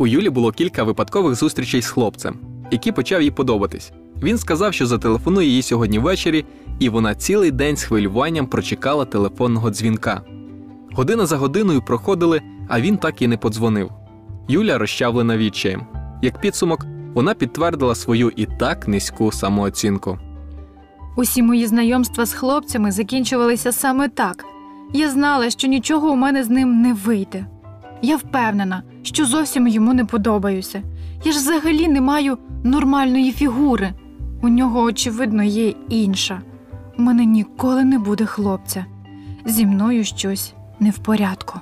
У Юлі було кілька випадкових зустрічей з хлопцем, який почав їй подобатись. Він сказав, що зателефонує їй сьогодні ввечері, і вона цілий день з хвилюванням прочекала телефонного дзвінка. Година за годиною проходили, а він так і не подзвонив. Юля розчавлена відчаєм. Як підсумок, вона підтвердила свою і так низьку самооцінку. Усі мої знайомства з хлопцями закінчувалися саме так. Я знала, що нічого у мене з ним не вийде. Я впевнена, що зовсім йому не подобаюся. Я ж взагалі не маю нормальної фігури. У нього, очевидно, є інша. У мене ніколи не буде хлопця. Зі мною щось не в порядку.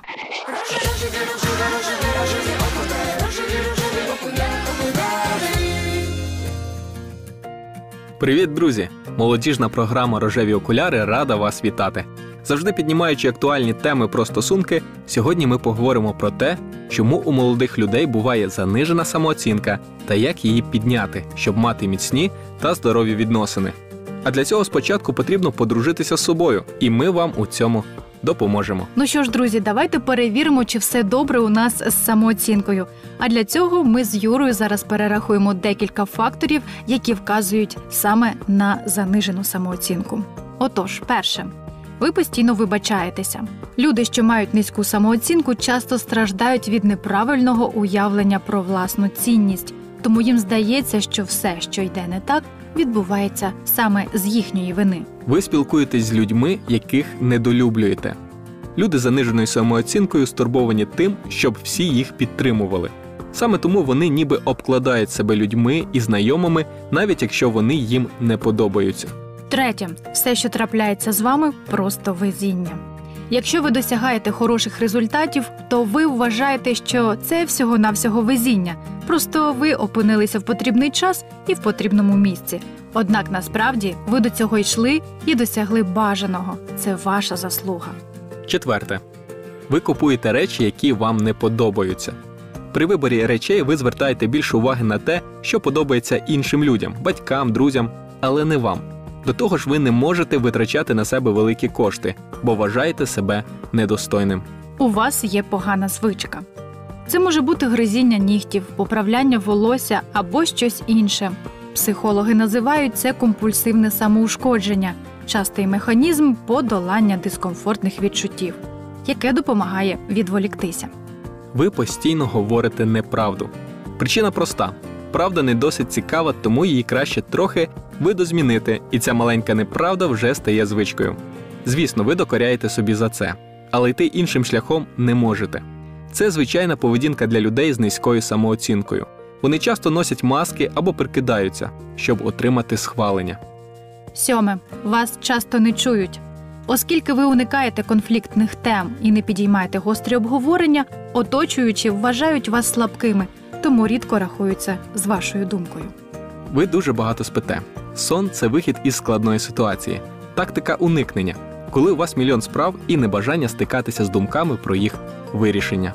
Привіт, друзі! Молодіжна програма Рожеві окуляри рада вас вітати. Завжди піднімаючи актуальні теми про стосунки, сьогодні ми поговоримо про те, чому у молодих людей буває занижена самооцінка та як її підняти, щоб мати міцні та здорові відносини. А для цього спочатку потрібно подружитися з собою, і ми вам у цьому допоможемо. Ну що ж, друзі, давайте перевіримо, чи все добре у нас з самооцінкою. А для цього ми з Юрою зараз перерахуємо декілька факторів, які вказують саме на занижену самооцінку. Отож, перше. Ви постійно вибачаєтеся. Люди, що мають низьку самооцінку, часто страждають від неправильного уявлення про власну цінність, тому їм здається, що все, що йде не так, відбувається саме з їхньої вини. Ви спілкуєтесь з людьми, яких недолюблюєте. Люди з заниженою самооцінкою стурбовані тим, щоб всі їх підтримували. Саме тому вони ніби обкладають себе людьми і знайомими, навіть якщо вони їм не подобаються. Третє, все, що трапляється з вами, просто везіння. Якщо ви досягаєте хороших результатів, то ви вважаєте, що це всього-навсього везіння. Просто ви опинилися в потрібний час і в потрібному місці. Однак насправді ви до цього йшли і досягли бажаного. Це ваша заслуга. Четверте, ви купуєте речі, які вам не подобаються. При виборі речей ви звертаєте більше уваги на те, що подобається іншим людям, батькам, друзям, але не вам. До того ж, ви не можете витрачати на себе великі кошти, бо вважаєте себе недостойним. У вас є погана звичка. Це може бути гризіння нігтів, поправляння волосся або щось інше. Психологи називають це компульсивне самоушкодження, частий механізм подолання дискомфортних відчуттів, яке допомагає відволіктися. Ви постійно говорите неправду. Причина проста: правда не досить цікава, тому її краще трохи видозмінити, і ця маленька неправда вже стає звичкою. Звісно, ви докоряєте собі за це, але йти іншим шляхом не можете. Це звичайна поведінка для людей з низькою самооцінкою. Вони часто носять маски або прикидаються, щоб отримати схвалення. Сьоме, вас часто не чують. Оскільки ви уникаєте конфліктних тем і не підіймаєте гострі обговорення, оточуючі вважають вас слабкими, тому рідко рахуються з вашою думкою. Ви дуже багато спите. Сон це вихід із складної ситуації, тактика уникнення, коли у вас мільйон справ і небажання стикатися з думками про їх вирішення.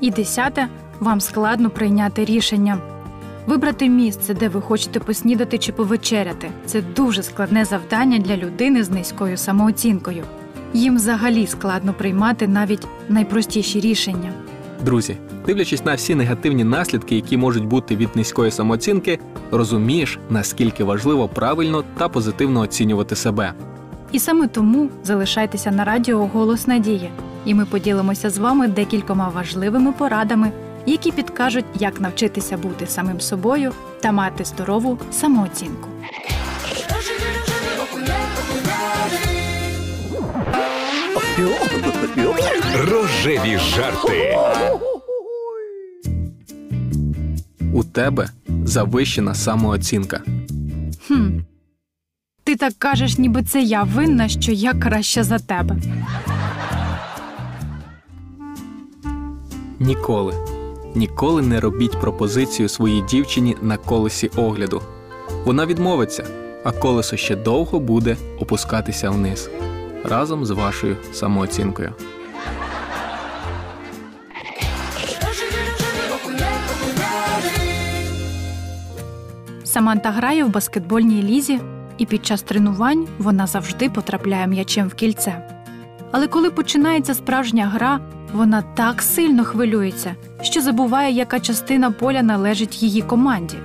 І десяте, вам складно прийняти рішення. Вибрати місце, де ви хочете поснідати чи повечеряти, це дуже складне завдання для людини з низькою самооцінкою. Їм взагалі складно приймати навіть найпростіші рішення. Друзі, дивлячись на всі негативні наслідки, які можуть бути від низької самооцінки, розумієш, наскільки важливо правильно та позитивно оцінювати себе. І саме тому залишайтеся на радіо Голос Надії, і ми поділимося з вами декількома важливими порадами, які підкажуть, як навчитися бути самим собою та мати здорову самооцінку. Рожеві жарти. У тебе завищена самооцінка. Хм. Ти так кажеш, ніби це я винна, що я краща за тебе. Ніколи, ніколи не робіть пропозицію своїй дівчині на колесі огляду. Вона відмовиться, а колесо ще довго буде опускатися вниз разом з вашою самооцінкою. Саманта грає в баскетбольній лізі, і під час тренувань вона завжди потрапляє м'ячем в кільце. Але коли починається справжня гра, Вона так сильно хвилюється, що забуває, яка частина поля належить її команді.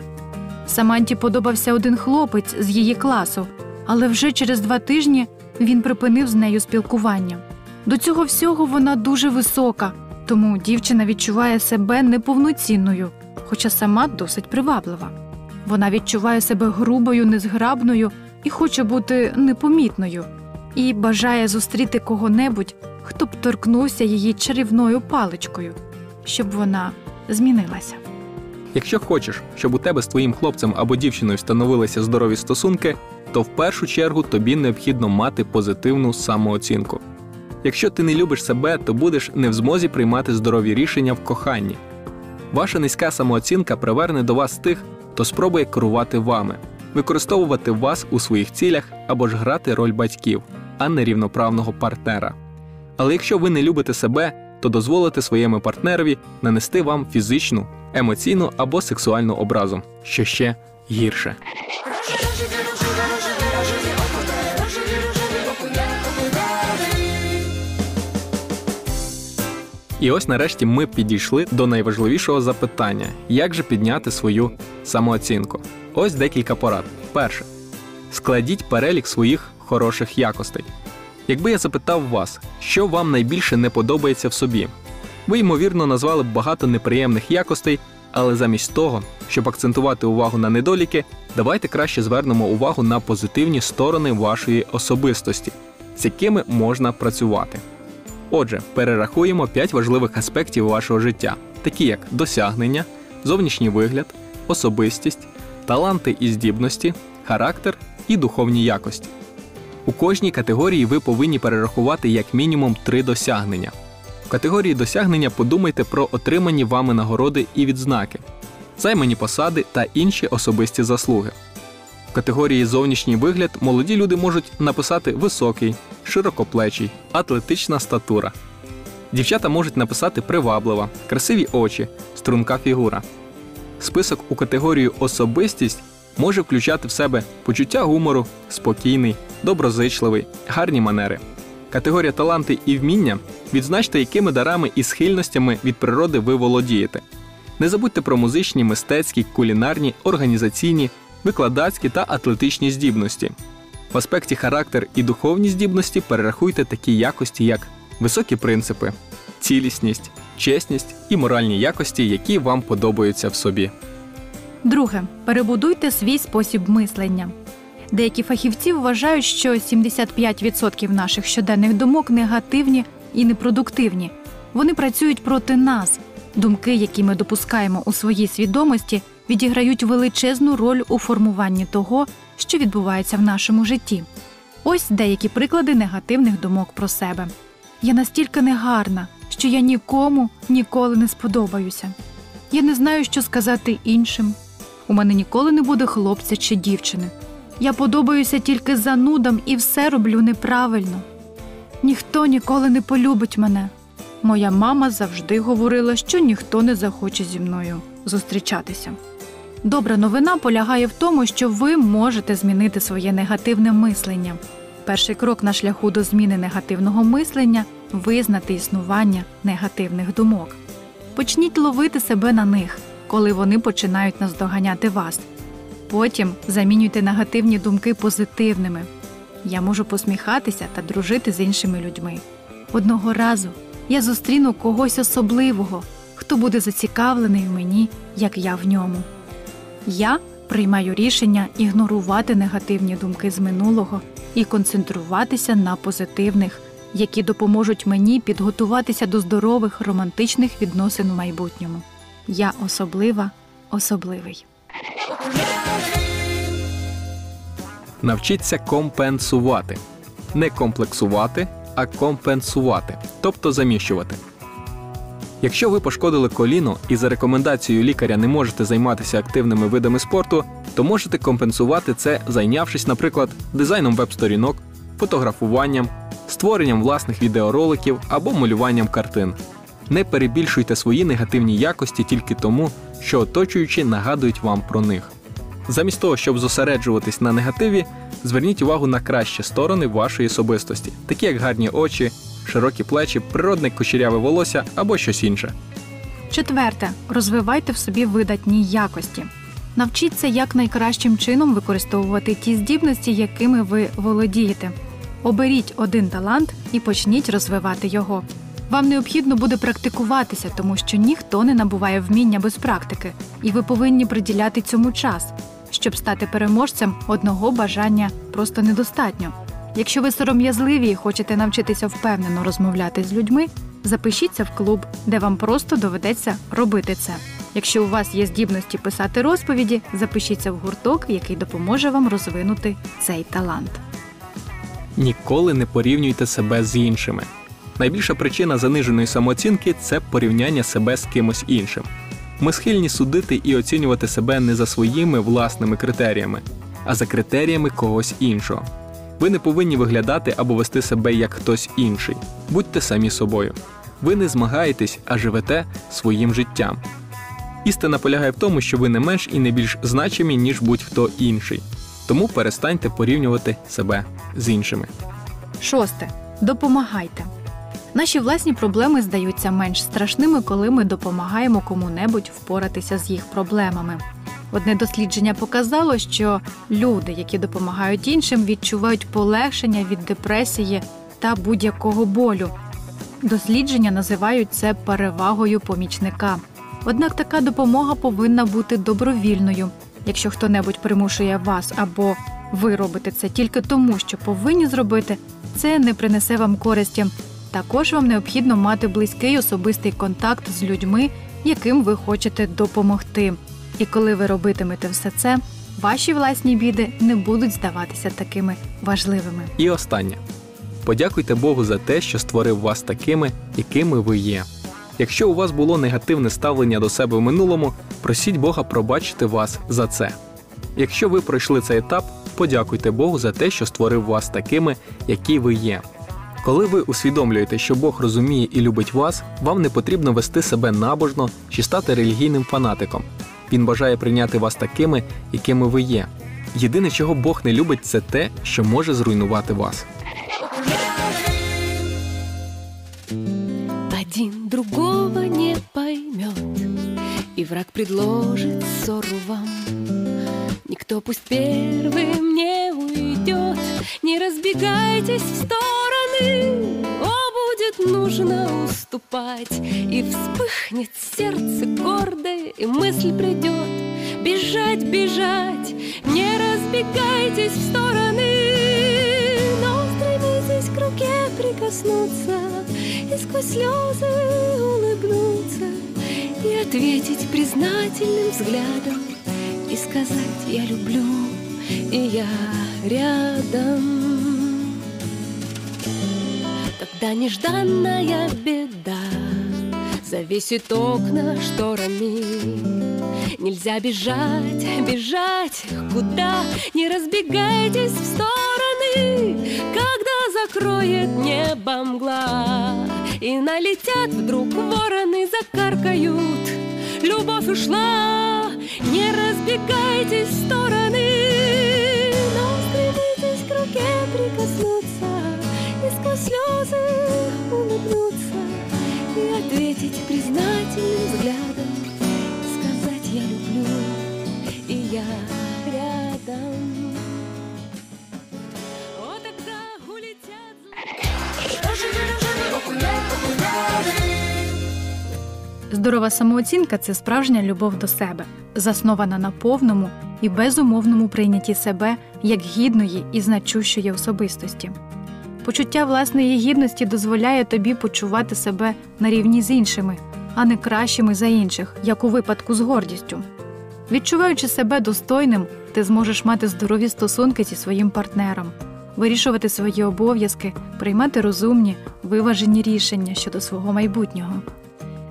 Саманті подобався один хлопець з її класу, але вже через два тижні він припинив з нею спілкування. До цього всього вона дуже висока, тому дівчина відчуває себе неповноцінною, хоча сама досить приваблива. Вона відчуває себе грубою, незграбною і хоче бути непомітною, і бажає зустріти кого-небудь, хто б торкнувся її чарівною паличкою, щоб вона змінилася. Якщо хочеш, щоб у тебе з твоїм хлопцем або дівчиною встановилися здорові стосунки, то в першу чергу тобі необхідно мати позитивну самооцінку. Якщо ти не любиш себе, то будеш не в змозі приймати здорові рішення в коханні. Ваша низька самооцінка приверне до вас тих, хто спробує керувати вами, використовувати вас у своїх цілях або ж грати роль батьків, а не рівноправного партнера. Але якщо ви не любите себе, то дозволите своєму партнерові нанести вам фізичну, емоційну або сексуальну образу, що ще гірше. І ось нарешті ми підійшли до найважливішого запитання: як же підняти свою самооцінку? Ось декілька порад. Перше. Складіть перелік своїх хороших якостей. Якби я запитав вас, що вам найбільше не подобається в собі, ви, ймовірно, назвали б багато неприємних якостей, але замість того, щоб акцентувати увагу на недоліки, давайте краще звернемо увагу на позитивні сторони вашої особистості, з якими можна працювати. Отже, перерахуємо 5 важливих аспектів вашого життя, такі як досягнення, зовнішній вигляд, особистість, таланти і здібності, характер і духовні якості. У кожній категорії ви повинні перерахувати як мінімум три досягнення. В категорії досягнення подумайте про отримані вами нагороди і відзнаки, займані посади та інші особисті заслуги. В категорії зовнішній вигляд молоді люди можуть написати високий, широкоплечий, атлетична статура. Дівчата можуть написати приваблива, красиві очі, струнка фігура. Список у категорію особистість може включати в себе почуття гумору, спокійний, доброзичливий, гарні манери. Категорія таланти і вміння відзначте, якими дарами і схильностями від природи ви володієте. Не забудьте про музичні, мистецькі, кулінарні, організаційні, викладацькі та атлетичні здібності. В аспекті характер і духовні здібності перерахуйте такі якості, як високі принципи, цілісність, чесність і моральні якості, які вам подобаються в собі. Друге, перебудуйте свій спосіб мислення. Деякі фахівці вважають, що 75% наших щоденних думок негативні і непродуктивні. Вони працюють проти нас. Думки, які ми допускаємо у своїй свідомості, відіграють величезну роль у формуванні того, що відбувається в нашому житті. Ось деякі приклади негативних думок про себе. Я настільки негарна, що я нікому ніколи не сподобаюся. Я не знаю, що сказати іншим. У мене ніколи не буде хлопця чи дівчини. Я подобаюся тільки занудам і все роблю неправильно. Ніхто ніколи не полюбить мене. Моя мама завжди говорила, що ніхто не захоче зі мною зустрічатися. Добра новина полягає в тому, що ви можете змінити своє негативне мислення. Перший крок на шляху до зміни негативного мислення визнати існування негативних думок. Почніть ловити себе на них, коли вони починають наздоганяти вас. Потім замінюйте негативні думки позитивними. Я можу посміхатися та дружити з іншими людьми. Одного разу я зустріну когось особливого, хто буде зацікавлений в мені, як я в ньому. Я приймаю рішення ігнорувати негативні думки з минулого і концентруватися на позитивних, які допоможуть мені підготуватися до здорових романтичних відносин в майбутньому. Я особлива, особливий. Навчіться компенсувати. Не комплексувати, а компенсувати, тобто заміщувати. Якщо ви пошкодили коліно і за рекомендацією лікаря не можете займатися активними видами спорту, то можете компенсувати це, зайнявшись, наприклад, дизайном веб-сторінок, фотографуванням, створенням власних відеороликів або малюванням картин. Не перебільшуйте свої негативні якості тільки тому, що оточуючі нагадують вам про них. Замість того, щоб зосереджуватись на негативі, зверніть увагу на кращі сторони вашої особистості, такі як гарні очі, широкі плечі, природне кучеряве волосся або щось інше. Четверте, розвивайте в собі видатні якості. Навчіться як найкращим чином використовувати ті здібності, якими ви володієте. Оберіть один талант і почніть розвивати його. Вам необхідно буде практикуватися, тому що ніхто не набуває вміння без практики, і ви повинні приділяти цьому час. Щоб стати переможцем, одного бажання просто недостатньо. Якщо ви сором'язливі і хочете навчитися впевнено розмовляти з людьми, запишіться в клуб, де вам просто доведеться робити це. Якщо у вас є здібності писати розповіді, запишіться в гурток, який допоможе вам розвинути цей талант. Ніколи не порівнюйте себе з іншими. Найбільша причина заниженої самооцінки це порівняння себе з кимось іншим. Ми схильні судити і оцінювати себе не за своїми власними критеріями, а за критеріями когось іншого. Ви не повинні виглядати або вести себе як хтось інший. Будьте самі собою. Ви не змагаєтесь, а живете своїм життям. Істина полягає в тому, що ви не менш і не більш значимі, ніж будь-хто інший. Тому перестаньте порівнювати себе з іншими. Шосте. Допомагайте. Наші власні проблеми здаються менш страшними, коли ми допомагаємо кому-небудь впоратися з їх проблемами. Одне дослідження показало, що люди, які допомагають іншим, відчувають полегшення від депресії та будь-якого болю. Дослідження називають це перевагою помічника. Однак така допомога повинна бути добровільною. Якщо хто-небудь примушує вас або ви робите це тільки тому, що повинні зробити, це не принесе вам користі. Також вам необхідно мати близький особистий контакт з людьми, яким ви хочете допомогти. І коли ви робитимете все це, ваші власні біди не будуть здаватися такими важливими. І останнє. Подякуйте Богу за те, що створив вас такими, якими ви є. Якщо у вас було негативне ставлення до себе в минулому, просіть Бога пробачити вас за це. Якщо ви пройшли цей етап, подякуйте Богу за те, що створив вас такими, які ви є. Коли ви усвідомлюєте, що Бог розуміє і любить вас, вам не потрібно вести себе набожно чи стати релігійним фанатиком. Він бажає прийняти вас такими, якими ви є. Єдине, чого Бог не любить, це те, що може зруйнувати вас. Один другого не поймет, и враг предложит ссору вам. Никто пусть первым не уйдет, не разбегайтесь в стороны. О, будет нужно уступать, и вспыхнет сердце гордое, и мысль придет бежать, бежать, не разбегайтесь в стороны, но стремитесь к руке прикоснуться и сквозь слезы улыбнуться. И ответить признательным взглядом и сказать я люблю и я рядом. Тогда нежданная беда завесит окна шторами. Нельзя бежать, бежать куда, не разбегайтесь в стороны, когда закроет небо мгла и налетят вдруг вороны, закаркают. Любовь ушла, не разбегайтесь в стороны, но стремитесь к руке прикоснуться слезы улыбнуться и ответить признательным взглядом, сказать я люблю и я рядом. О, тогда улетят Здорова самооцінка це справжня любов до себе, заснована на повному і безумовному прийнятті себе як гідної і значущої особистості. Почуття власної гідності дозволяє тобі почувати себе на рівні з іншими, а не кращими за інших, як у випадку з гордістю. Відчуваючи себе достойним, ти зможеш мати здорові стосунки зі своїм партнером, вирішувати свої обов'язки, приймати розумні, виважені рішення щодо свого майбутнього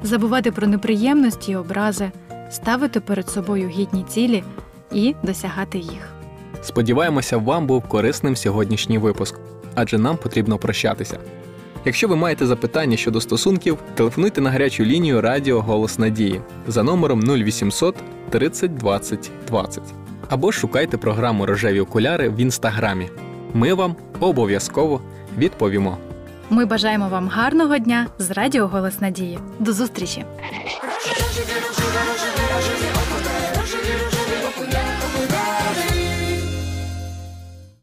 забувати про неприємності і образи, ставити перед собою гідні цілі і досягати їх. Сподіваємося, вам був корисним сьогоднішній випуск, адже нам потрібно прощатися. Якщо ви маєте запитання щодо стосунків, телефонуйте на гарячу лінію Радіо Голос Надії за номером 0800 30 20 20 або шукайте програму Рожеві окуляри в інстаграмі. Ми вам обов'язково відповімо. Ми бажаємо вам гарного дня з Радіо Голос Надії. До зустрічі!